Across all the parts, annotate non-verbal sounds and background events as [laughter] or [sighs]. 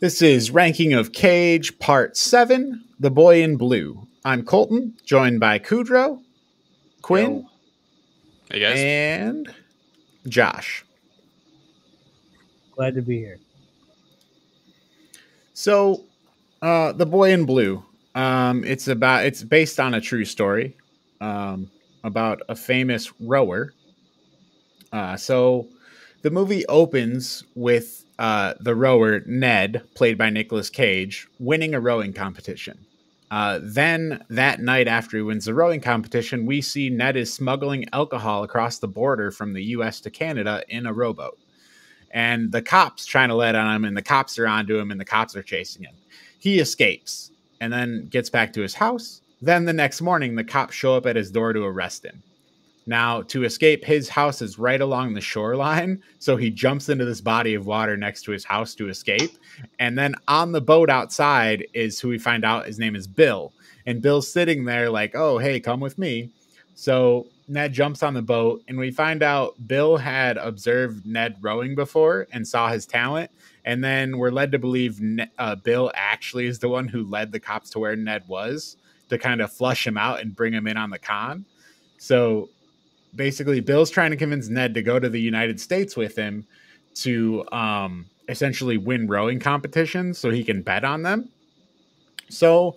This is Ranking of Cage, Part 7 The Boy in Blue. I'm Colton, joined by Kudrow, Quinn, Hey guys. and Josh. Glad to be here. So, uh, The Boy in Blue. Um, it's about it's based on a true story um, about a famous rower. Uh, so, the movie opens with uh, the rower Ned, played by Nicolas Cage, winning a rowing competition. Uh, then that night after he wins the rowing competition, we see Ned is smuggling alcohol across the border from the U.S. to Canada in a rowboat, and the cops trying to let on him, and the cops are onto him, and the cops are chasing him. He escapes and then gets back to his house. Then the next morning, the cops show up at his door to arrest him. Now, to escape, his house is right along the shoreline. So he jumps into this body of water next to his house to escape. And then on the boat outside is who we find out his name is Bill. And Bill's sitting there, like, oh, hey, come with me. So Ned jumps on the boat, and we find out Bill had observed Ned rowing before and saw his talent. And then we're led to believe uh, Bill actually is the one who led the cops to where Ned was to kind of flush him out and bring him in on the con. So basically Bill's trying to convince Ned to go to the United States with him to um, essentially win rowing competitions so he can bet on them. So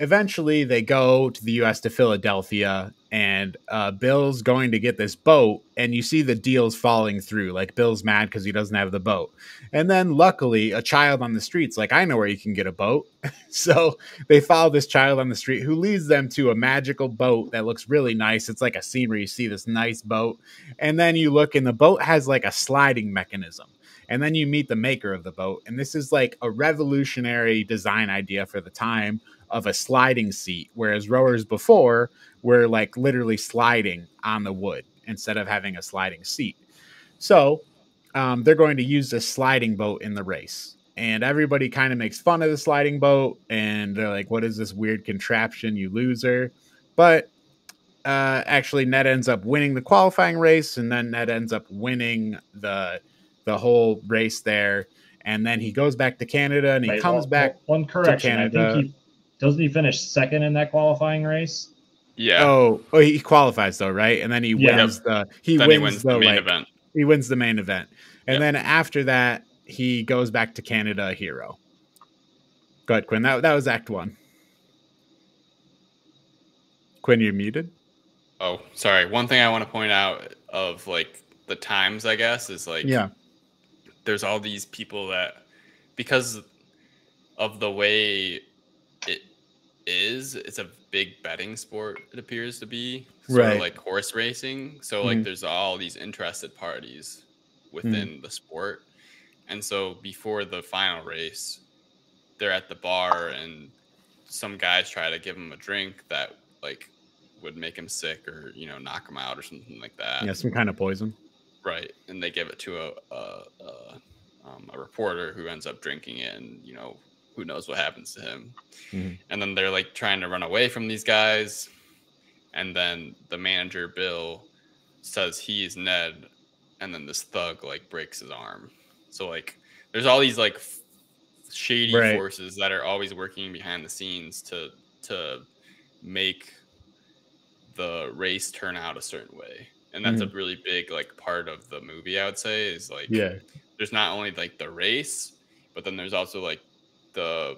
eventually they go to the US to Philadelphia and uh, Bill's going to get this boat and you see the deals falling through like Bill's mad because he doesn't have the boat. And then luckily a child on the streets like I know where you can get a boat. [laughs] so they follow this child on the street who leads them to a magical boat that looks really nice. It's like a scene where you see this nice boat and then you look and the boat has like a sliding mechanism. And then you meet the maker of the boat and this is like a revolutionary design idea for the time of a sliding seat whereas rowers before were like literally sliding on the wood instead of having a sliding seat. So um, they're going to use this sliding boat in the race. And everybody kind of makes fun of the sliding boat. And they're like, what is this weird contraption, you loser? But uh, actually, Ned ends up winning the qualifying race. And then Ned ends up winning the, the whole race there. And then he goes back to Canada and he Wait, comes one- back. One correction. I Canada. think he doesn't he finish second in that qualifying race. Yeah. Oh, oh, he qualifies though, right? And then he Yeah. wins the he then wins, he wins the, the main like, event. he wins the main event. And Yep. then after that, he goes back to Canada a hero. Go ahead, Quinn. That, that was Act One. Quinn, you're muted. Oh, sorry. One thing I want to point out of like the times, I guess, is like Yeah. there's all these people that because of the way it is, it's a big betting sport. It appears to be sort Right. of like horse racing. So like Mhm. there's all these interested parties within the sport, and so before the final race, they're at the bar and some guys try to give him a drink that like would make him sick or you know knock him out or something like that. Yeah, some kind of poison. Right, and they give it to a a, a, um, a reporter who ends up drinking it, and you know who knows what happens to him. Mhm. And then they're like trying to run away from these guys, and then the manager Bill says he's Ned, and then this thug like breaks his arm. So like, there's all these like f- shady Right. forces that are always working behind the scenes to to make the race turn out a certain way and that's a really big like part of the movie i would say is like Yeah. there's not only like the race but then there's also like the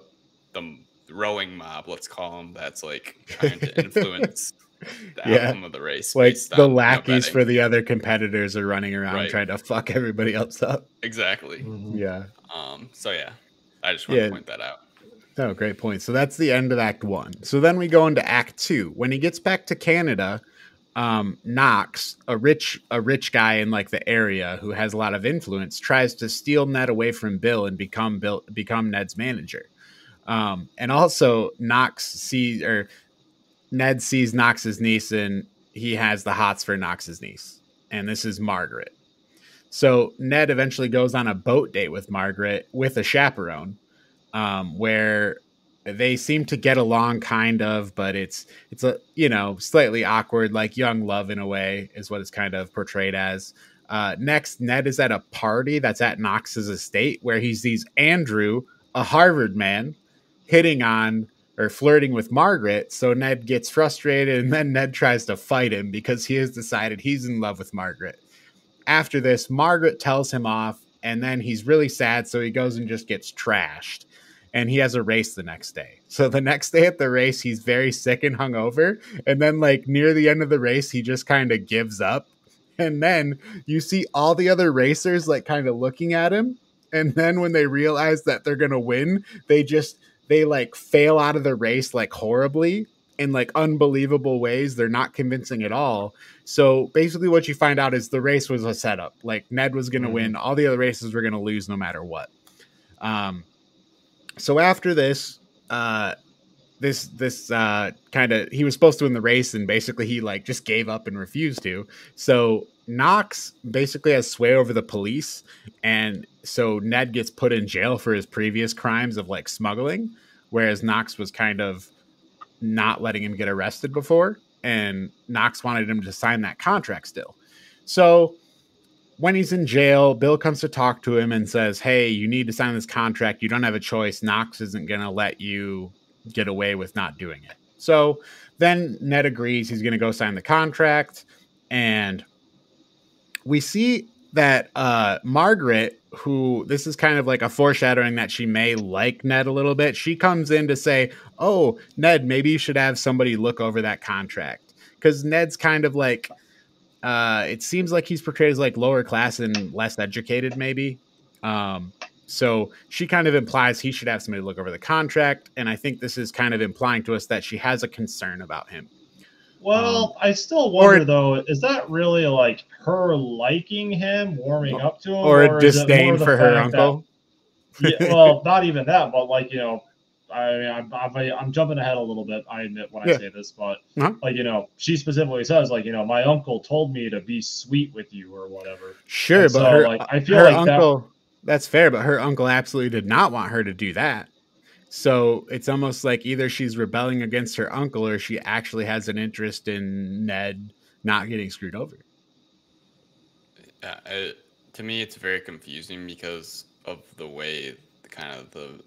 the rowing mob let's call them that's like trying to influence [laughs] the Yeah. outcome of the race Like the on, you know, lackeys betting. for the other competitors are running around Right. trying to fuck everybody else up. exactly Yeah. um so yeah i just want Yeah. to point that out Oh, great point. So that's the end of Act One. So then we go into Act Two. When he gets back to Canada, um, Knox, a rich a rich guy in like the area who has a lot of influence, tries to steal Ned away from Bill and become Bill become Ned's manager. Um, and also Knox sees or Ned sees Knox's niece and he has the hots for Knox's niece, and this is Margaret. So Ned eventually goes on a boat date with Margaret with a chaperone um, where they seem to get along kind of but it's it's a you know slightly awkward like young love in a way is what it's kind of portrayed as uh, next ned is at a party that's at knox's estate where he sees andrew a Harvard man hitting on or flirting with Margaret. So Ned gets frustrated and then Ned tries to fight him because he has decided he's in love with Margaret. After this, Margaret tells him off and then he's really sad. So he goes and just gets trashed and he has a race the next day. So the next day at the race, he's very sick and hungover. And then, like, near the end of the race, he just kind of gives up. And then you see all the other racers, like, kind of looking at him. And then when they realize that they're going to win, they just, they like fail out of the race, like, horribly in like unbelievable ways. They're not convincing at all. So basically, what you find out is the race was a setup. Like, Ned was going to mm-hmm. win, all the other races were going to lose no matter what. Um, so after this, uh, this this uh, kind of he was supposed to win the race, and basically he like just gave up and refused to. So Knox basically has sway over the police, and so Ned gets put in jail for his previous crimes of like smuggling, whereas Knox was kind of not letting him get arrested before, and Knox wanted him to sign that contract still. So when he's in jail, Bill comes to talk to him and says, Hey, you need to sign this contract. You don't have a choice. Knox isn't going to let you get away with not doing it. So then Ned agrees he's going to go sign the contract. And we see that uh, Margaret, who this is kind of like a foreshadowing that she may like Ned a little bit, she comes in to say, Oh, Ned, maybe you should have somebody look over that contract. Because Ned's kind of like, uh, it seems like he's portrayed as like lower class and less educated, maybe. Um, so she kind of implies he should have somebody look over the contract, and I think this is kind of implying to us that she has a concern about him. Well, um, I still wonder though, is that really like her liking him, warming up to him, or, or a disdain for her uncle? That, yeah, well, not even that, but like you know, I mean, I'm, I'm, I'm, jumping ahead a little bit. I admit when yeah. I say this, but uh-huh. like you know, she specifically says like you know, my uncle told me to be sweet with you or whatever. Sure, and but so, her, like I feel her like uncle. That, that's fair, but her uncle absolutely did not want her to do that. So it's almost like either she's rebelling against her uncle or she actually has an interest in Ned not getting screwed over. Yeah, it, to me, it's very confusing because of the way the kind of the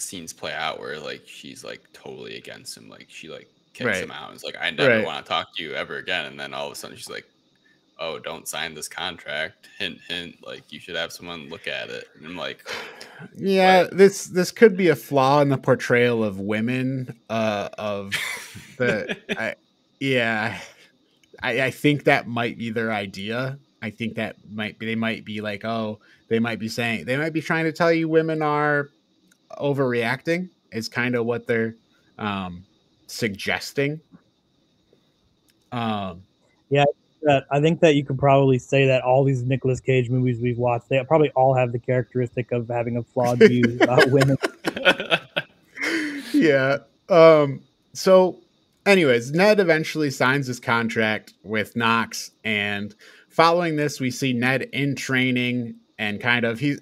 scenes play out where like she's like totally against him, like she like kicks right. him out. And it's like I never right. want to talk to you ever again. And then all of a sudden she's like, "Oh, don't sign this contract." Hint, hint. Like you should have someone look at it. And I'm like, yeah, what? this this could be a flaw in the portrayal of women. Uh, of the, I, yeah, I, I think that might be their idea. I think that might be they might be like, oh, they might be saying they might be trying to tell you women are overreacting is kind of what they're um, suggesting. Um, yeah, that I think that you could probably say that all these Nicolas Cage movies we've watched, they probably all have the characteristic of having a flawed view [laughs] about women. [laughs] yeah. Um, so, anyways, Ned eventually signs his contract with Knox, and following this, we see Ned in training and kind of he's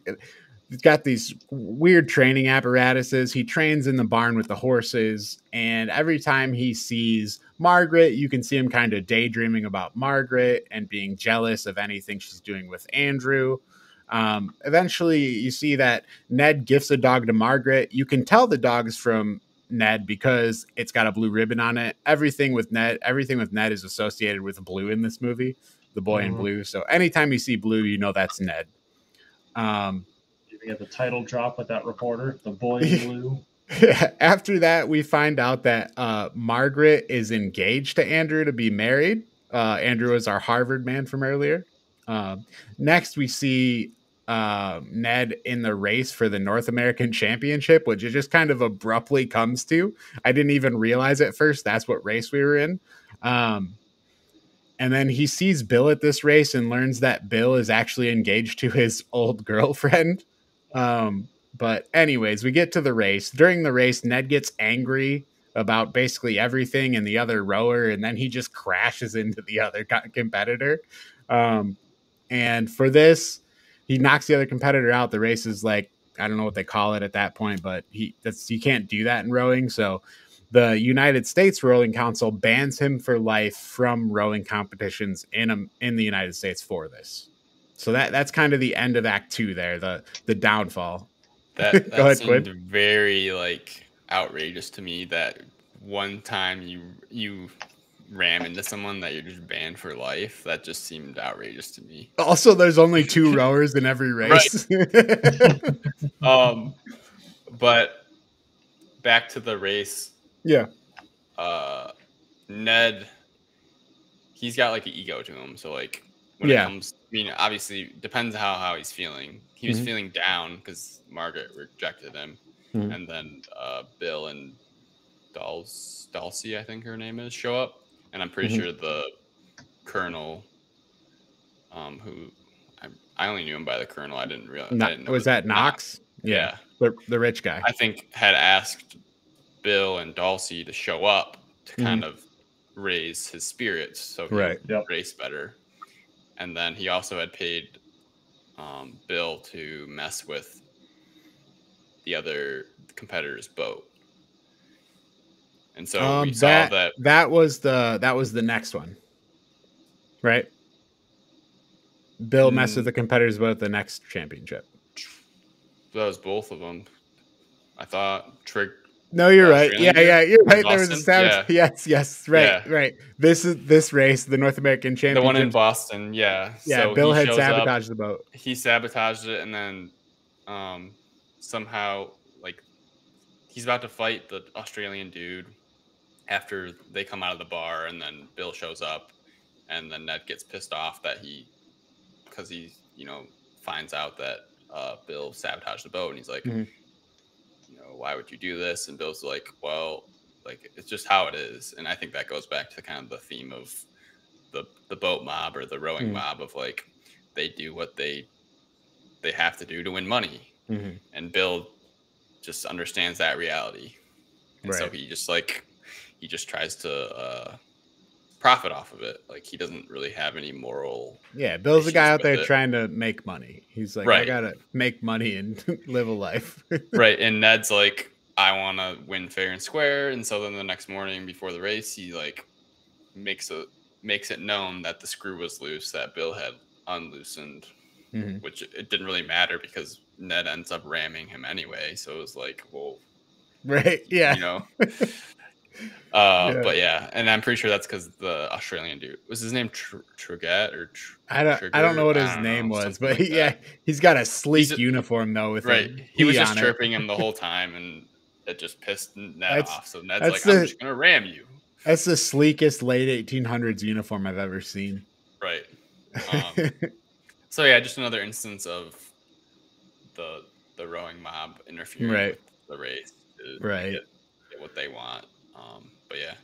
he's got these weird training apparatuses. He trains in the barn with the horses, and every time he sees Margaret, you can see him kind of daydreaming about Margaret and being jealous of anything she's doing with Andrew. Um, eventually, you see that Ned gifts a dog to Margaret. You can tell the dog is from Ned because it's got a blue ribbon on it. Everything with Ned, everything with Ned is associated with blue in this movie, the boy mm-hmm. in blue. So anytime you see blue, you know that's Ned. Um, we the title drop with that reporter, the boy in [laughs] blue. [laughs] After that, we find out that uh, Margaret is engaged to Andrew to be married. Uh, Andrew is our Harvard man from earlier. Uh, next, we see uh, Ned in the race for the North American Championship, which it just kind of abruptly comes to. I didn't even realize at first that's what race we were in. Um, and then he sees Bill at this race and learns that Bill is actually engaged to his old [laughs] girlfriend. Um, but anyways, we get to the race. During the race, Ned gets angry about basically everything and the other rower, and then he just crashes into the other competitor. Um, and for this, he knocks the other competitor out. The race is like I don't know what they call it at that point, but he that's you can't do that in rowing. So the United States Rowing Council bans him for life from rowing competitions in a, in the United States for this. So that that's kind of the end of Act Two there, the the downfall. That, [laughs] that Go ahead, seemed Quinn. very like outrageous to me. That one time you you ram into someone that you're just banned for life. That just seemed outrageous to me. Also, there's only two [laughs] rowers in every race. [laughs] um, but back to the race. Yeah. Uh, Ned, he's got like an ego to him. So like when yeah. it comes, I mean, obviously depends how how he's feeling. He was mm-hmm. feeling down because Margaret rejected him, mm-hmm. and then uh, Bill and Dulce, Dulcie, I think her name is, show up, and I'm pretty mm-hmm. sure the Colonel, um, who I, I only knew him by the Colonel. I didn't realize. No, didn't was that Knox? Yeah. yeah, the the rich guy. I think had asked Bill and Dulcie to show up to mm-hmm. kind of raise his spirits so he right. yep. race better. And then he also had paid um, Bill to mess with the other competitor's boat. And so um, we saw that, that that was the that was the next one. Right? Bill mm, messed with the competitors boat the next championship. That was both of them. I thought Trig no, you're right. Yeah, yeah, you're right. There was a sound. Yeah. [laughs] Yes, yes, right, yeah. right. This is this race, the North American Championship. The one in Boston, yeah. Yeah, so Bill had sabotaged up, the boat. He sabotaged it, and then um, somehow, like, he's about to fight the Australian dude after they come out of the bar, and then Bill shows up, and then Ned gets pissed off that he, because he, you know, finds out that uh, Bill sabotaged the boat, and he's like. Mm-hmm why would you do this? And Bill's like, well, like it's just how it is. And I think that goes back to kind of the theme of the the boat mob or the rowing mm. mob of like they do what they they have to do to win money. Mm-hmm. And Bill just understands that reality. And right. so he just like he just tries to uh profit off of it. Like he doesn't really have any moral. Yeah, Bill's a guy out there it. trying to make money. He's like, right. I gotta make money and [laughs] live a life. [laughs] right, and Ned's like, I want to win fair and square, and so then the next morning before the race, he like makes a makes it known that the screw was loose that Bill had unloosened, mm-hmm. which it didn't really matter because Ned ends up ramming him anyway. So it was like, well, right, yeah, you know. [laughs] Uh, yeah. But yeah, and I'm pretty sure that's because the Australian dude was his name Tr- Truget or Tr- I don't Trigger? I don't know what his name know, was, but like yeah, he's got a sleek uniform though. With right, he was just chirping him the whole [laughs] time, and it just pissed Ned that's, off. So Ned's like, the, "I'm just gonna ram you." That's the sleekest late 1800s uniform I've ever seen. Right. Um, [laughs] so yeah, just another instance of the the rowing mob interfering right. with the race, right? Get, get what they want. Um, but yeah.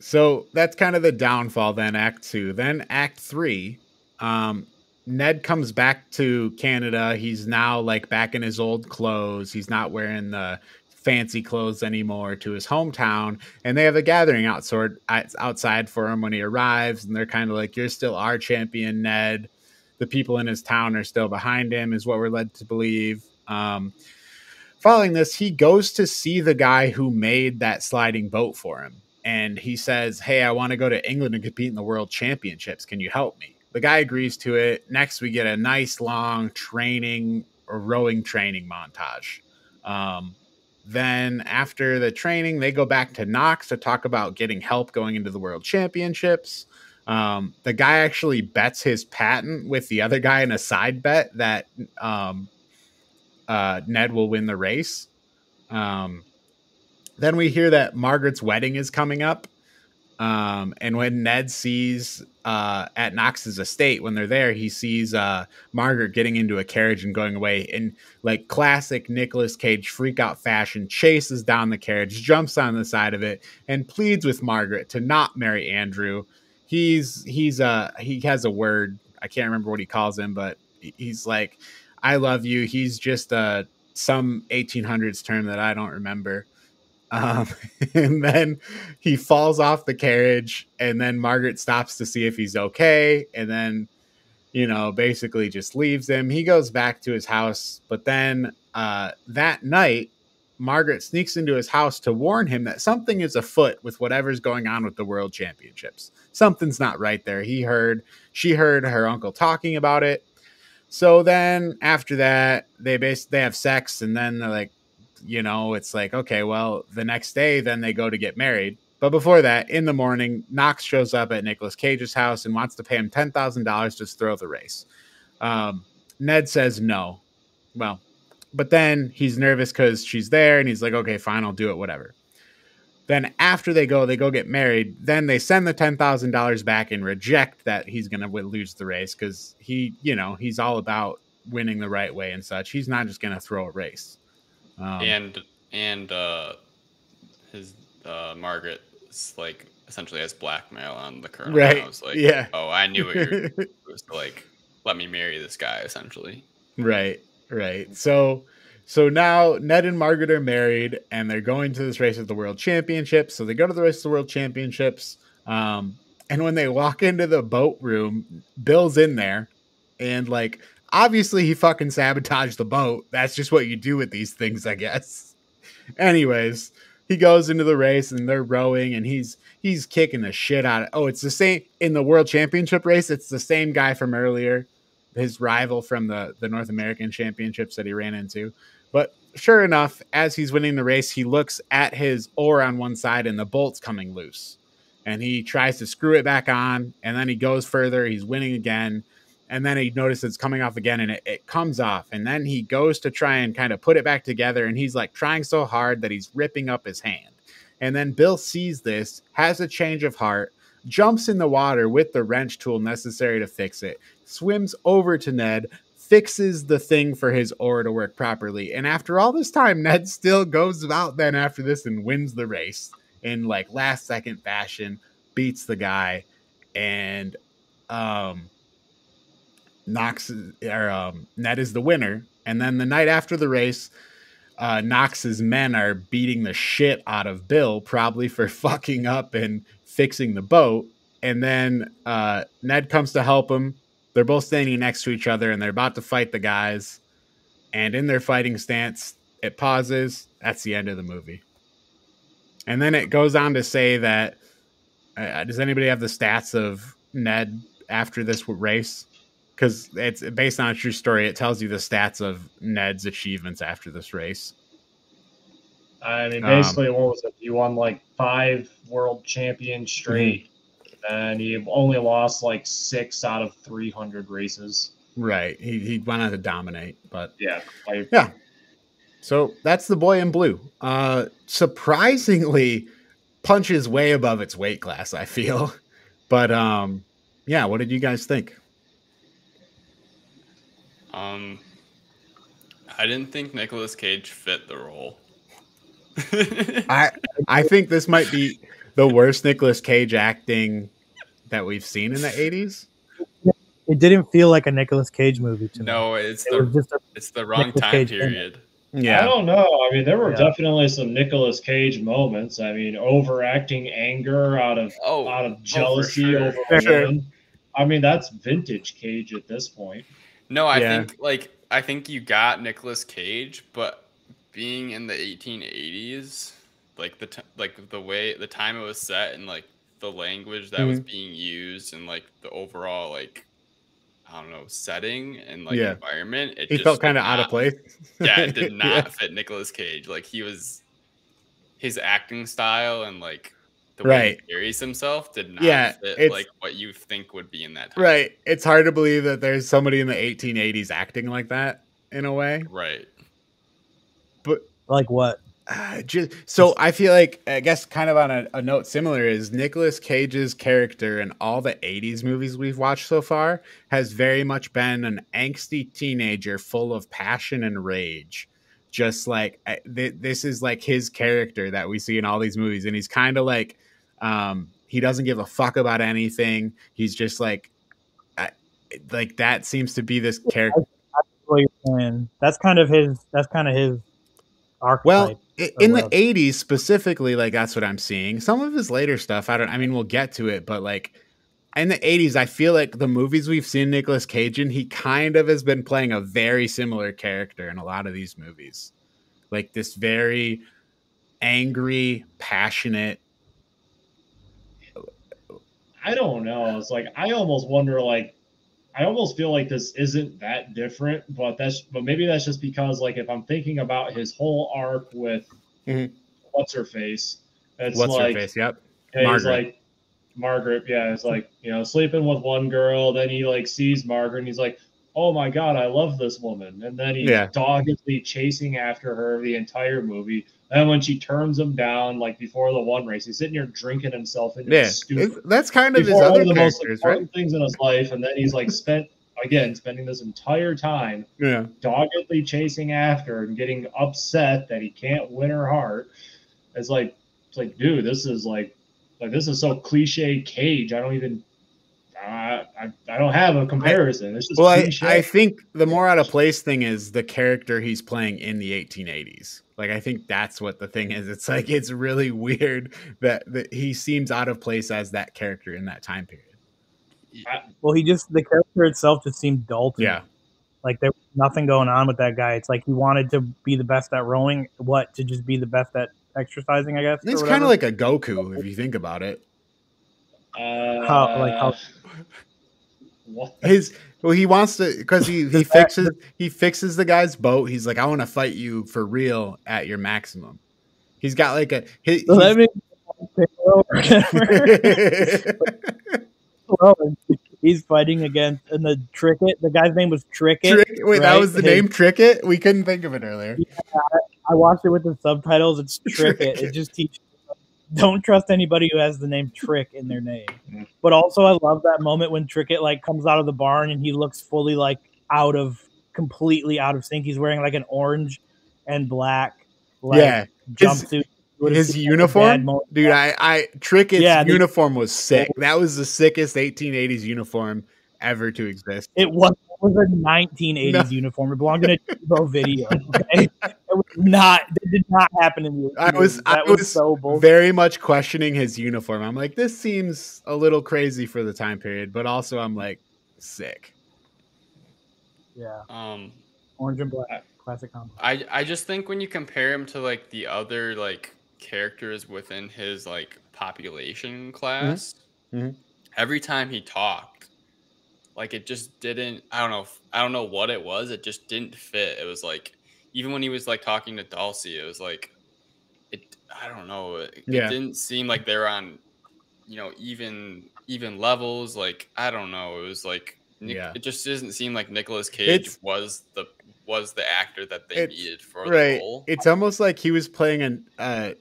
So that's kind of the downfall then, Act Two. Then Act Three, um, Ned comes back to Canada. He's now like back in his old clothes. He's not wearing the fancy clothes anymore to his hometown. And they have a gathering outside, outside for him when he arrives. And they're kind of like, You're still our champion, Ned. The people in his town are still behind him, is what we're led to believe. Um, following this, he goes to see the guy who made that sliding boat for him. And he says, Hey, I want to go to England and compete in the world championships. Can you help me? The guy agrees to it. Next, we get a nice long training or rowing training montage. Um, then, after the training, they go back to Knox to talk about getting help going into the world championships. Um, the guy actually bets his patent with the other guy in a side bet that um, uh, Ned will win the race. Um, then we hear that Margaret's wedding is coming up. Um, and when Ned sees uh, at Knox's estate, when they're there, he sees uh, Margaret getting into a carriage and going away in like classic Nicolas Cage freak out fashion, chases down the carriage, jumps on the side of it, and pleads with Margaret to not marry Andrew. He's he's uh he has a word I can't remember what he calls him, but he's like, I love you. He's just uh, some 1800s term that I don't remember. Um, [laughs] and then he falls off the carriage, and then Margaret stops to see if he's okay, and then, you know, basically just leaves him. He goes back to his house, but then uh, that night, Margaret sneaks into his house to warn him that something is afoot with whatever's going on with the world championships. Something's not right there. He heard, she heard her uncle talking about it. So then after that, they base they have sex, and then they're like, you know, it's like okay, well, the next day, then they go to get married. But before that, in the morning, Knox shows up at Nicolas Cage's house and wants to pay him ten thousand dollars to throw the race. Um, Ned says no. Well, but then he's nervous because she's there, and he's like, okay, fine, I'll do it, whatever. Then after they go, they go get married. Then they send the ten thousand dollars back and reject that he's going to lose the race because he, you know, he's all about winning the right way and such. He's not just going to throw a race. Um, and and uh, his uh, Margaret like essentially as blackmail on the colonel. Right. I was like, yeah. Oh, I knew it. it was like let me marry this guy essentially. Right. Right. So so now Ned and Margaret are married and they're going to this race at the World Championships. So they go to the race of the World Championships. Um, and when they walk into the boat room, Bill's in there and like obviously he fucking sabotaged the boat. That's just what you do with these things, I guess. [laughs] Anyways, he goes into the race and they're rowing and he's he's kicking the shit out of oh it's the same in the world championship race it's the same guy from earlier his rival from the the north american championships that he ran into but sure enough as he's winning the race he looks at his oar on one side and the bolt's coming loose. And he tries to screw it back on and then he goes further. He's winning again. And then he notices it's coming off again and it, it comes off. And then he goes to try and kind of put it back together and he's like trying so hard that he's ripping up his hand. And then bill sees this has a change of heart jumps in the water with the wrench tool necessary to fix it swims over to ned fixes the thing for his oar to work properly and after all this time ned [laughs] still goes out then after this and wins the race in like last second fashion beats the guy and um Knox or um, Ned is the winner, and then the night after the race, uh, Knox's men are beating the shit out of Bill, probably for [laughs] fucking up and fixing the boat. And then uh, Ned comes to help him. They're both standing next to each other, and they're about to fight the guys. And in their fighting stance, it pauses. That's the end of the movie. And then it goes on to say that. Uh, does anybody have the stats of Ned after this race? because it's based on a true story. It tells you the stats of Ned's achievements after this race. I mean, basically, um, what was it? He won like five world champions straight. And he only lost like six out of three hundred races. Right. He he went on to dominate, but yeah, I, yeah. So that's the boy in blue. Uh, surprisingly, punches way above its weight class. I feel, [laughs] but um, yeah. What did you guys think? Um, I didn't think Nicolas Cage fit the role. [laughs] I I think this might be the worst Nicolas Cage acting that we've seen in the 80s. It didn't feel like a Nicolas Cage movie to me. No, it's it the it's the wrong Nicolas time Cage period. Yeah. I don't know. I mean, there were yeah. definitely some Nicolas Cage moments. I mean, overacting anger out of oh, out of oh, jealousy oh, sure. over sure. I mean, that's vintage Cage at this point. No, I yeah. think like I think you got Nicolas Cage, but being in the 1880s, like the t- like the way the time it was set and like the language that mm-hmm. was being used and like the overall like I don't know setting and like yeah. environment, it he felt kind of out of place. yeah, it [laughs] did not yeah. fit Nicolas Cage. Like he was his acting style and like the way right. he carries himself did not yeah, fit like what you think would be in that time. Right. It's hard to believe that there's somebody in the 1880s acting like that in a way. Right. But like what? Uh, just, so I feel like I guess kind of on a, a note similar is Nicolas Cage's character in all the 80s movies we've watched so far has very much been an angsty teenager full of passion and rage just like th- this is like his character that we see in all these movies and he's kind of like um, he doesn't give a fuck about anything. He's just like, I, like that seems to be this character. That's kind of his. That's kind of his archetype. Well, in the '80s specifically, like that's what I'm seeing. Some of his later stuff, I don't. I mean, we'll get to it, but like in the 80s, I feel like the movies we've seen Nicolas Cage in, he kind of has been playing a very similar character in a lot of these movies. Like this very angry, passionate, I don't know. It's like I almost wonder like I almost feel like this isn't that different, but that's but maybe that's just because like if I'm thinking about his whole arc with mm-hmm. what's her face, it's what's like, her face, yep, yeah, he's like Margaret, yeah, it's like you know sleeping with one girl, then he like sees Margaret, and he's like, oh my god, I love this woman, and then he's yeah. doggedly chasing after her the entire movie. And when she turns him down, like before the one race, he's sitting here drinking himself into yeah, stupid. That's kind of his other the most important right? things in his life, and then he's like spent again spending this entire time yeah. doggedly chasing after and getting upset that he can't win her heart. It's like it's like, dude, this is like like this is so cliche cage. I don't even I, I, don't have a comparison. It's just well, I, I, think the more out of place thing is the character he's playing in the 1880s. Like I think that's what the thing is. It's like it's really [laughs] weird that, that he seems out of place as that character in that time period. Well, he just the character itself just seemed dull. yeah, me. like there was nothing going on with that guy. It's like he wanted to be the best at rowing. What to just be the best at exercising? I guess it's kind of like a Goku if you think about it. Uh, how like how what? his well he wants to because he he fixes he fixes the guy's boat he's like i want to fight you for real at your maximum he's got like a he, let me [laughs] well, he's fighting against and the Trickett. The guy's name was Trickett. Trick, wait, right? that was the His, name Trickett. We couldn't think of it earlier. Yeah, I watched it with the subtitles. It's [laughs] Trickett. Trickett. It just teaches don't trust anybody who has the name Trick in their name. Mm. But also, I love that moment when Trickett like comes out of the barn and he looks fully like out of completely out of sync. He's wearing like an orange and black like, yeah jumpsuit. His, his uniform, dude. I, I Trickett's yeah, uniform was sick. That was the sickest 1880s uniform ever to exist. It was, was a 1980s no. uniform. It belonged in a [laughs] TiVo video. Okay? it was not. It did not happen in the. I was. That I was, was so very much questioning his uniform. I'm like, this seems a little crazy for the time period, but also I'm like, sick. Yeah. Um. Orange and black, classic combo. I I just think when you compare him to like the other like characters within his like population class, mm-hmm. Mm-hmm. every time he talked like it just didn't. I don't know. I don't know what it was. It just didn't fit. It was like even when he was like talking to Dulcie, it was like it. I don't know. It, yeah. it didn't seem like they were on, you know, even even levels. Like I don't know. It was like yeah. It just doesn't seem like Nicolas Cage it's, was the was the actor that they needed for right. the role. It's almost like he was playing a uh,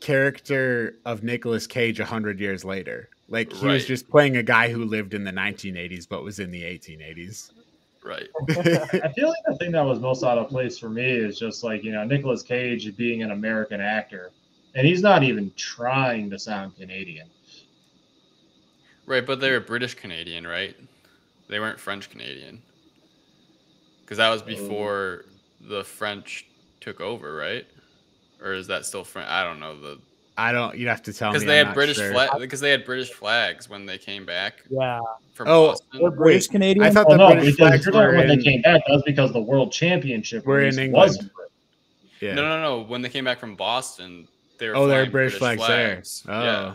character of Nicolas Cage a hundred years later. Like he right. was just playing a guy who lived in the 1980s but was in the 1880s. Right. [laughs] I feel like the thing that was most out of place for me is just like, you know, Nicolas Cage being an American actor and he's not even trying to sound Canadian. Right, but they're British Canadian, right? They weren't French Canadian. Cuz that was oh. before the French took over, right? Or is that still French? I don't know the I don't. You'd have to tell me because they had British sure. flag because they had British flags when they came back. Yeah. From oh, Boston. British Canadian. I thought oh, the no, British flags were when in, they came back. That was because the World Championship were in England. Yeah. No, no, no. When they came back from Boston, they were oh, they're British, British flags, flags, there. Oh. Yeah.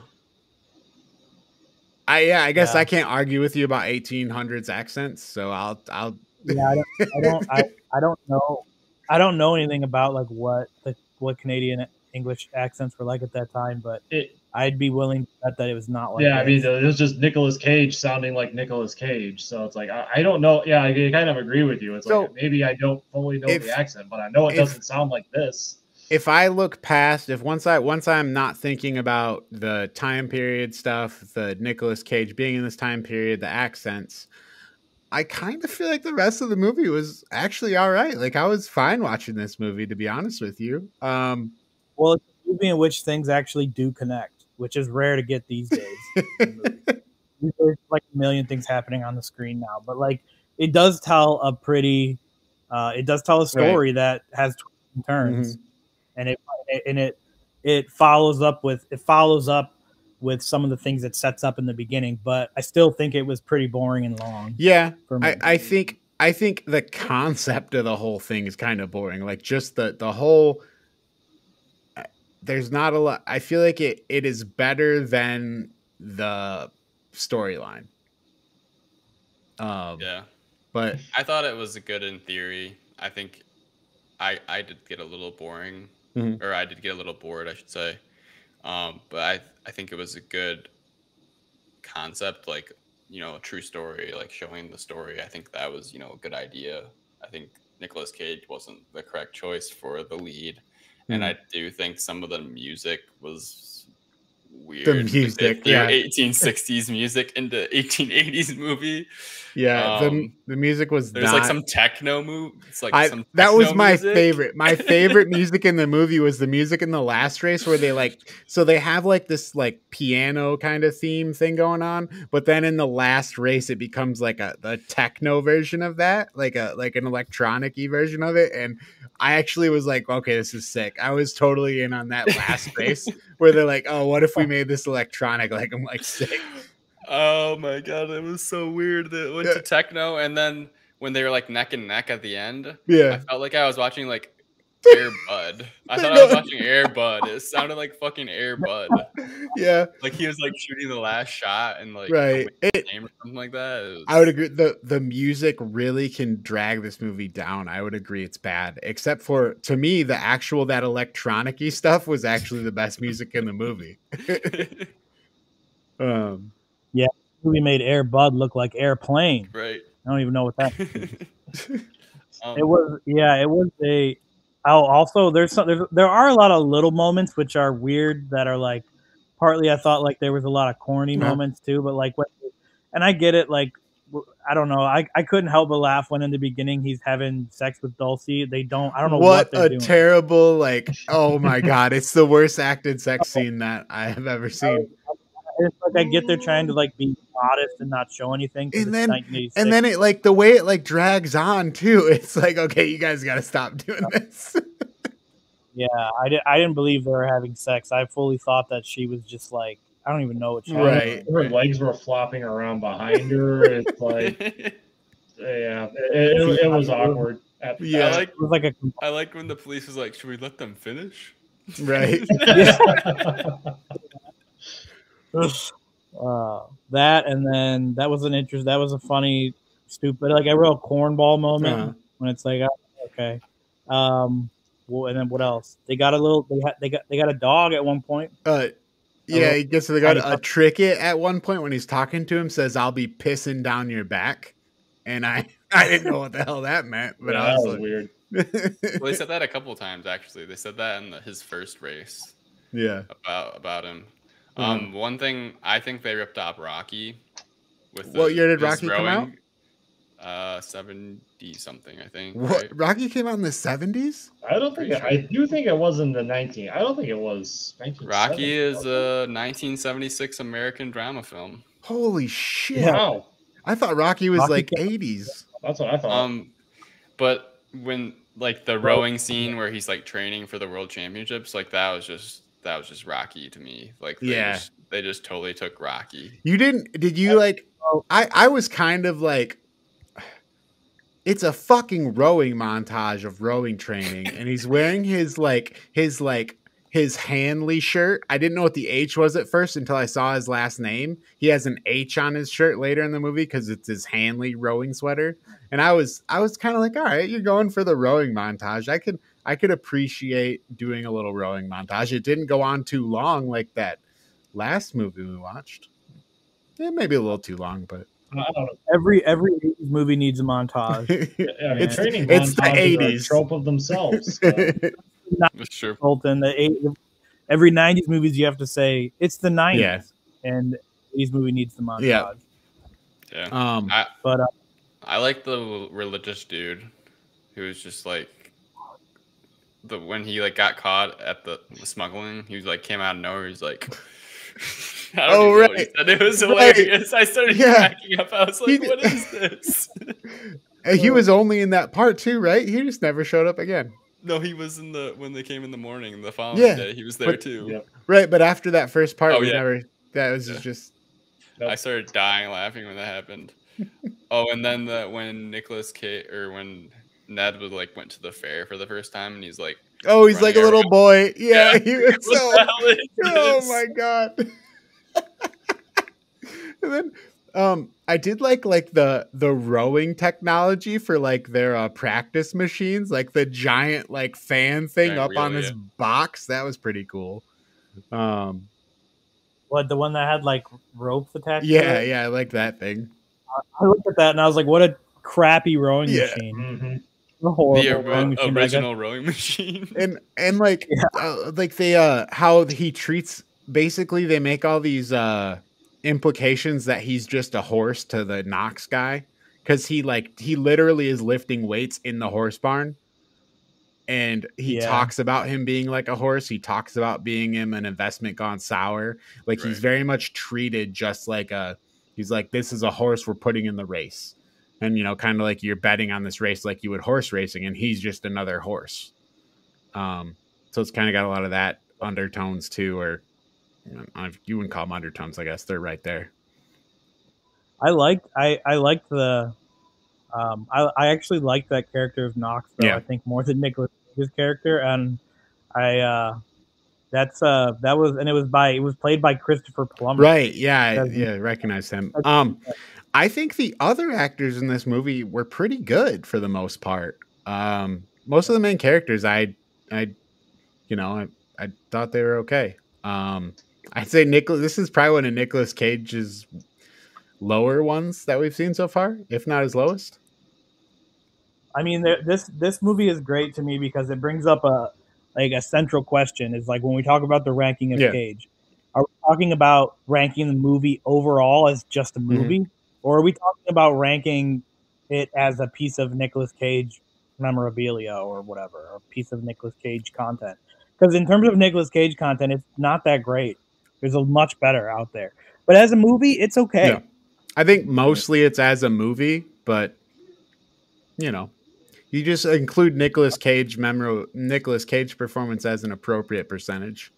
I yeah, I guess yeah. I can't argue with you about 1800s accents, so I'll I'll. Yeah, I don't, I don't, I, I don't know, I don't know anything about like what the what Canadian English accents were like at that time, but it, I'd be willing to bet that it was not like. Yeah, I mean, it was just Nicolas Cage sounding like Nicolas Cage, so it's like I, I don't know. Yeah, I, kind of agree with you. It's so like maybe I don't fully know if, the accent, but I know it if, doesn't sound like this. If I look past, if once I once I'm not thinking about the time period stuff, the Nicolas Cage being in this time period, the accents, I kind of feel like the rest of the movie was actually all right. Like I was fine watching this movie, to be honest with you. Um, well, it's a movie in which things actually do connect, which is rare to get these days. [laughs] There's like a million things happening on the screen now, but like it does tell a pretty, uh, it does tell a story right. that has turns, mm-hmm. and it and it it follows up with it follows up with some of the things it sets up in the beginning, but I still think it was pretty boring and long. Yeah, I, I think I think the concept of the whole thing is kind of boring. Like just the the whole there's not a lot. I feel like it it is better than the storyline. Um, Yeah. but I thought it was good in theory. I think I I did get a little boring, Mhm. or I did get a little bored, I should say. Um, but I I think it was a good concept, like you know, a true story, like showing the story. I think that was you know a good idea. I think Nicolas Cage wasn't the correct choice for the lead, and I do think some of the music was weird. They music, yeah. 1860s music into 1880s movie. yeah, the Um, the music was There's not, like some techno move. It's like I, some that was my music. favorite. My favorite [laughs] music in the movie was the music in the last race where they like so they have like this like piano kind of theme thing going on, but then in the last race it becomes like a the techno version of that, like a like an electronic version of it. And I actually was like, okay, this is sick. I was totally in on that last [laughs] race where they're like, oh, what if we [laughs] made this electronic? Like I'm like sick. Oh my god, it was so weird that it went Yeah. to techno, and then when they were like neck and neck at the end, yeah, I felt like I was watching like Air Bud. I thought I was watching Air Bud. It sounded like fucking Air Bud. [laughs] Yeah. Like he was like shooting the last shot and like Right. the It, game or something like that. Was- I would agree. the The music really can drag this movie down. I would agree it's bad, except for to me, the actual that electronic-y stuff was actually the best music in the movie. [laughs] [laughs] um, yeah, We made Air Bud look like airplane. right. I don't even know what that. um, It was yeah, it was a. Oh, also there's some there's, there are a lot of little moments which are weird that are like partly I thought like there was a lot of corny Yeah. moments too, but like when and I get it like I don't know I, I couldn't help but laugh when in the beginning he's having sex with Dulcie. They don't I don't know what, what a doing. terrible like! Oh my [laughs] god, it's the worst acted sex oh. scene that I have ever seen. It's like I get they're trying to mm. like be modest and not show anything. And then- And then it like the way it like drags on too. [laughs] It's like okay, you guys got to stop doing this. [laughs] yeah, I, did, I didn't believe they were having sex. I fully thought that she was just like I don't even know what she Right. Her legs were flopping around behind her. It's [laughs] like, yeah, it, it, it was awkward. At the Yeah. I like It was like a I like when the police was like, "Should we let them finish?" right. Uh, that and then that was an interest that was a funny stupid like a real cornball moment Uh-huh. when it's like oh, okay um well, and then what else they got a little they had they got they got a dog at one point Uh, yeah, he gets to the guy. Tiny A Trickett at one point when he's talking to him says, "I'll be pissing down your back," and I [laughs] I didn't know what the hell that meant, but yeah, I that was was like, weird. [laughs] Well, they said that a couple times actually. They said that in the, his first race yeah, about about him. Mhm. Um, one thing I think they ripped off Rocky. With What year did his Rocky come out? Uh, seventy something, I think. what right? Rocky came out in the seventies. I don't think Pretty it, I do think it was in the 19. I don't think it was 19. Rocky is a 1976 American drama film. Holy shit! Wow, I thought Rocky was Rocky like eighties. that's what I thought. Um, but when like the rowing scene where he's like training for the world championships, like that was just that was just Rocky to me. Like they Yeah. just, they just totally took Rocky. You didn't? Did you like? I I was kind of like. It's a fucking rowing montage of rowing training, and he's wearing his like his like his Hanley shirt. I didn't know what the H was at first until I saw his last name. He has an H on his shirt later in the movie because it's his Hanley rowing sweater. And I was I was kind of like, all right, you're going for the rowing montage. I could I could appreciate doing a little rowing montage. It didn't go on too long like that last movie we watched. It may be a little too long, but I don't know. every every movie needs a montage [laughs] I mean, It's- training it's the montages are a 80s. trope of themselves. so. [laughs] That's true. Colton, the eight, every 90s movies you have to say it's the 90s Yeah. and these movie needs the montage Yeah. Yeah. um, I but uh, I like the religious dude who was just like the when he like got caught at the smuggling, he was like came out of nowhere. He's like, [laughs] I don't Oh, even know what he right. said. It was Right. hilarious. I started Yeah. cracking up. I was He like, what is this? [laughs] and he was only in that part too, right? He just never showed up again. no, he was in the when they came in the morning the following Yeah, day. He was there but- too. Yeah. Right, but after that first part, Oh, we yeah. never. That was Yeah. just I started dying laughing when that happened. [laughs] oh, and then the when Nicolas K or when Ned was like went to the fair for the first time, and he's like, oh, he's like a Running little boy. [laughs] Yeah, Yeah. he was so. the hell is [laughs] Oh my god! [laughs] and then Um, I did like like the the rowing technology for like their uh, practice machines, like the giant like fan thing Giant up reel, on this yeah. box. That was pretty cool. Um, What the one that had like ropes attached? to yeah, it? yeah, I like that thing. I looked at that and I was like, what a crappy rowing Yeah. machine. Mhm. [laughs] A horrible The rowing ori- machine. but I guess- original rowing [laughs] machine. and and like uh, like they uh how he treats basically they make all these uh implications that he's just a horse to the Knox guy because he like he literally is lifting weights in the horse barn and he Yeah. talks about him being like a horse he talks about being him an investment gone sour like he's very much treated just like a he's like this is a horse we're putting in the race and you know kind of like you're betting on this race like you would horse racing and he's just another horse um so it's kind of got a lot of that undertones too or you, know, you wouldn't call them undertones i guess they're right there I liked I I liked the um I I actually liked that character of Knox though Yeah. I think more than Nicolas Cage's character and I uh that's uh that was and it was by it was played by Christopher Plummer. right yeah I- yeah recognize him um i think the other actors in this movie were pretty good for the most part um most of the main characters i i you know i, I thought they were okay um i'd say Nicolas this is probably one of Nicolas cage's lower ones that we've seen so far if not his lowest I mean there, this this movie is great to me because it brings up a like a central question is like when we talk about the ranking of Yeah. Cage are we talking about ranking the movie overall as just a Mm-hmm. Or are we talking about ranking it as a piece of Nicolas Cage memorabilia or whatever, or a piece of Nicolas Cage content. Because in terms of Nicolas Cage content, it's not that great. There's a much better out there. But as a movie, it's okay. Yeah. I think mostly it's as a movie, but you know, you just include Nicolas Cage memor Nicolas Cage performance as an appropriate percentage.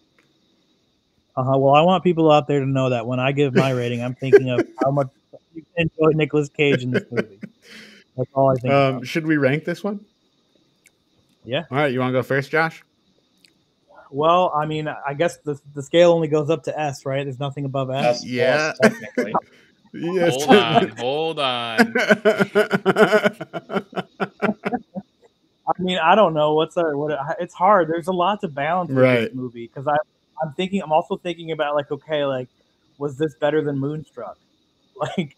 Uh-huh. Well, I want people out there to know that when I give my rating, I'm thinking of how much you can enjoy Nicolas Cage in this movie. [laughs] That's all I think. Um, about. should we rank this one? Yeah. All right, you want to go first, Josh? Well, I mean, I guess the the scale only goes up to S, right? There's nothing above S. That's Yeah. plus. [laughs] Yes. hold on, hold on. [laughs] I mean, I don't know what's a what. It's hard. There's a lot to balance with Right. this movie because I I'm thinking I'm also thinking about like okay, like was this better than Moonstruck? [laughs] Like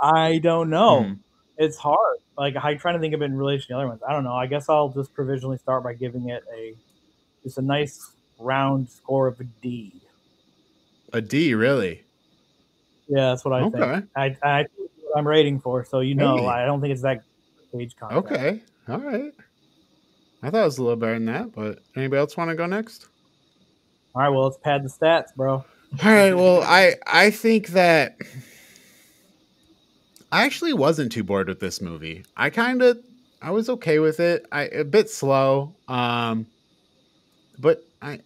I don't know. Hmm. It's hard. Like I'm trying to think of it in relation to the other ones. I don't know. I guess I'll just provisionally start by giving it a just a nice round score of a D. A D, really? Yeah, that's what I Okay. think. I I think what I'm rating for, so you know, Hey. I don't think it's that page content. Okay. All right. I thought it was a little better than that, but anybody else want to go next? All right, well, let's pad the stats, bro. All right. Well, I I think that I actually wasn't too bored with this movie. I kind of I was okay with it. I a bit slow, um, but I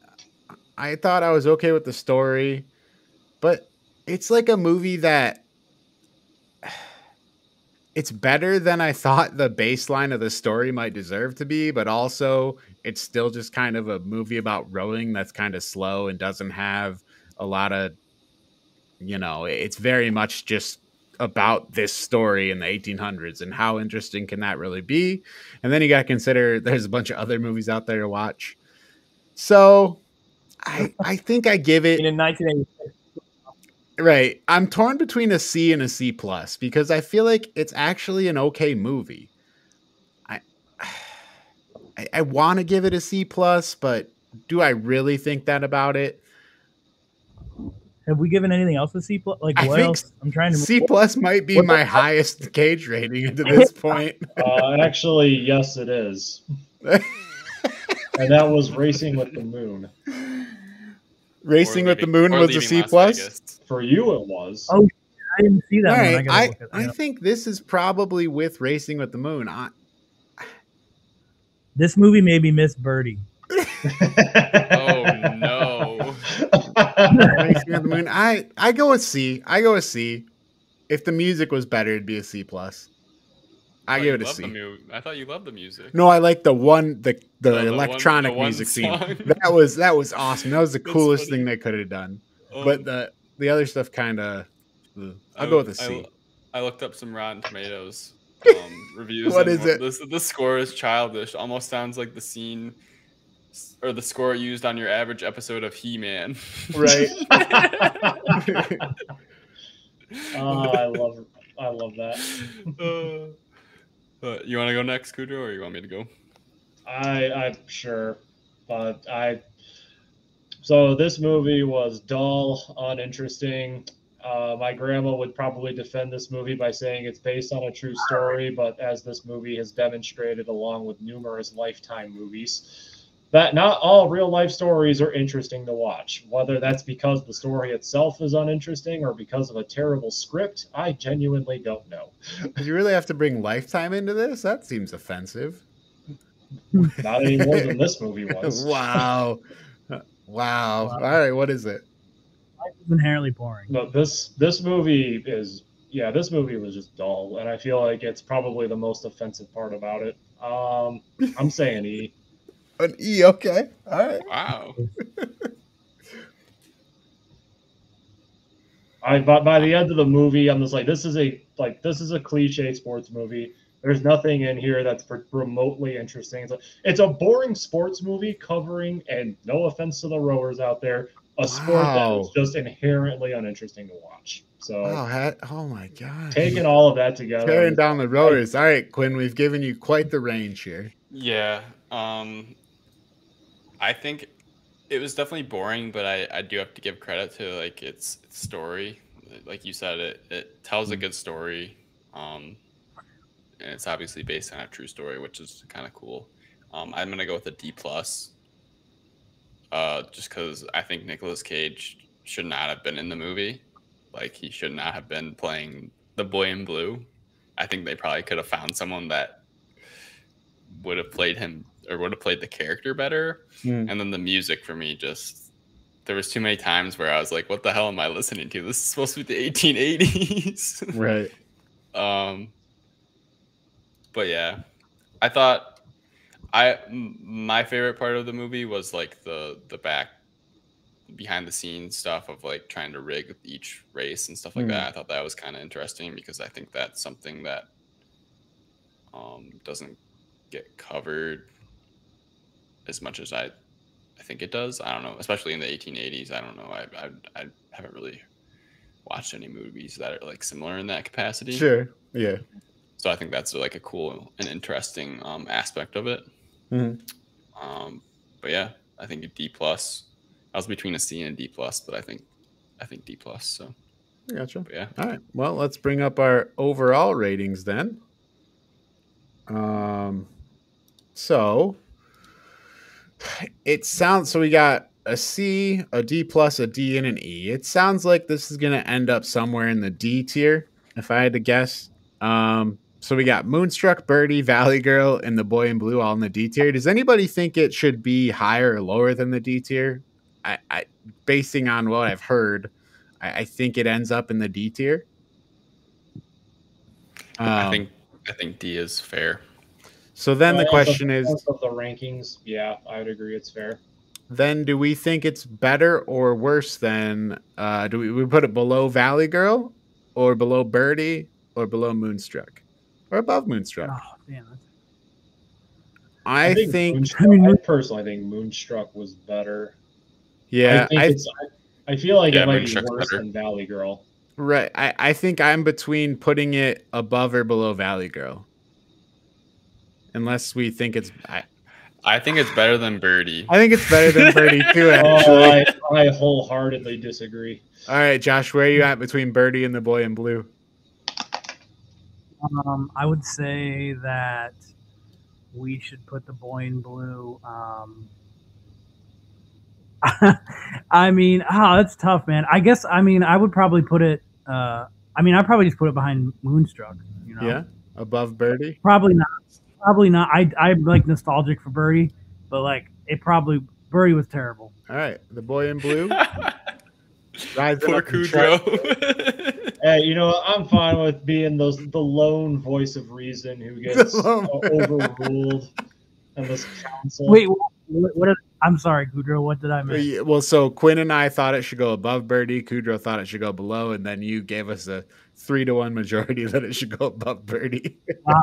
I thought I was okay with the story. But it's like a movie that [sighs] it's better than I thought the baseline of the story might deserve to be, but also it's still just kind of a movie about rowing that's kind of slow and doesn't have a lot of you know, it's very much just about this story in the 1800s and how interesting can that really be? And then you got to consider there's a bunch of other movies out there to watch. So I [laughs] I think I give it in 1986, Right. I'm torn between a C and a C plus because I feel like it's actually an okay movie. I [sighs] I, I want to give it a C plus, but do I really think that about it? Have we given anything else a C plus? Like I what think else? I'm trying to. C plus might be what my heck? highest cage rating to [laughs] this point. Uh, actually, yes, it is. [laughs] And that was Racing with the Moon. Racing Or with the Moon was a C Las plus. Vegas. For you, it was. Oh, I didn't see that. All one. right, I, I think this is probably with Racing with the Moon. I, this movie made me miss Birdy. [laughs] Oh no! Racing with the Moon. I I go with C. I go with C. If the music was better, it'd be a C plus. I thought give it a C. the mu- I thought you loved the music. No, I like the one the the Oh, the one- electronic the music scene. [laughs] That was that was awesome. That was the coolest funny. thing they could have done. Um, But the the other stuff kind of I'll go with a C. I, I looked up some Rotten Tomatoes [laughs] um, reviews. what is it? This, the score is childish. Almost sounds like the scene or the score used on your average episode of He-Man. Right. [laughs] [laughs] oh, I love I love that. Uh, uh, you want to go next, Kudrow, or you want me to go? I I'm sure, but I. So this movie was dull, uninteresting. Uh, my grandma would probably defend this movie by saying it's based on a true story, but as this movie has demonstrated, along with numerous Lifetime movies, that not all real life stories are interesting to watch. Whether that's because the story itself is uninteresting or because of a terrible script, I genuinely don't know. Did you really have to bring Lifetime into this? That seems offensive. Not any more than this movie [laughs] was. wow. [laughs] wow. Wow. All right, what is it? Life is inherently boring. But this this movie is yeah, this movie was just dull, and I feel like it's probably the most offensive part about it. Um, I'm saying E. An E, okay. All right. Wow. [laughs] I by, by the end of the movie, I'm just like, this is a like this is a cliche sports movie. There's nothing in here that's remotely interesting. It's a, it's a boring sports movie covering, and no offense to the rowers out there, a sport that Wow. is just inherently uninteresting to watch. So Wow. ha- oh my god. taking all of that together, Tearing down the rotors. All right, Quinn, we've given you quite the range here. Yeah. Um I think it was definitely boring, but I, I do have to give credit to like its, its story. Like you said, it, it tells a good story. Um and it's obviously based on a true story, which is kind of cool. Um, I'm gonna go with a D plus. Uh, just because I think Nicolas Cage should not have been in the movie. Like he should not have been playing the boy in blue. I think they probably could have found someone that would have played him or would have played the character better. Hmm. And then the music for me just there was too many times where I was like, "What the hell am I listening to? This is supposed to be the 1880s." [laughs] Right. Um, but yeah, I thought I m- my favorite part of the movie was like the the back behind the scenes stuff of like trying to rig each race and stuff like Mm. that. I thought that was kind of interesting because I think that's something that um, doesn't get covered as much as I I think it does. I don't know, especially in the 1880s. I don't know. I I, I haven't really watched any movies that are like similar in that capacity. Sure. Yeah. So I think that's like a cool and interesting um, aspect of it. Mhm. Um, but yeah, I think a D plus. I was between a C and a D plus, but I think I think D plus. So Gotcha. but yeah, All right. Well, let's bring up our overall ratings then. Um, so it sounds so we got a C, a D plus, a D, and an E. It sounds like this is going to end up somewhere in the D tier, if I had to guess. Um, so we got Moonstruck, Birdy, Valley Girl, and The Boy in Blue all in the D tier. Does anybody think it should be higher or lower than the D tier? I, I basing on what I've heard, I, I think it ends up in the D tier. I Um, think I think D is fair. So. Then the question is: of the rankings. Yeah, I would agree. It's fair. Then do we think it's better or worse than? Uh, do we, we put it below Valley Girl, or below Birdy, or below Moonstruck, or above Moonstruck? Oh, damn. that's- I, think, Moonstruck, I mean, I personally think Moonstruck was better. yeah, I think I, it's. I, I feel like Yeah, it might be worse better. than Valley Girl. right. I, I think I'm between putting it above or below Valley Girl, unless we think it's. I, I think it's better than Birdy. I think it's better than Birdy [laughs] too. Oh, I, I wholeheartedly disagree. all right, Josh, where are you at between Birdy and the Boy in Blue? Um, I would say that we should put the boy in blue. Um, [laughs] I mean, oh, that's tough, man. I guess I mean I would probably put it. Uh, I mean, I'd probably just put it behind Moonstruck. You know, Yeah, above Birdy. probably not. Probably not. I I'm like nostalgic for Birdy, but like it probably Birdy was terrible. All right, the Boy in Blue. [laughs] rising Poor up. Kudrow. [laughs] Hey, you know, what? I'm fine with being those the lone voice of reason who [laughs] gets The lone- uh, overruled in this council. Wait, what, what are I'm sorry, Kudrow. What did I miss? Well, so Quinn and I thought it should go above Birdy. Kudrow thought it should go below, and then you gave us a three to one majority that it should go above Birdy. wow,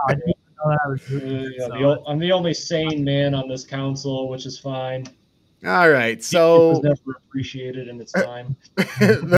I didn't know that was uh, the, I'm the only sane man on this council, which is fine. All right, so it was never appreciated in its time. [laughs] [laughs]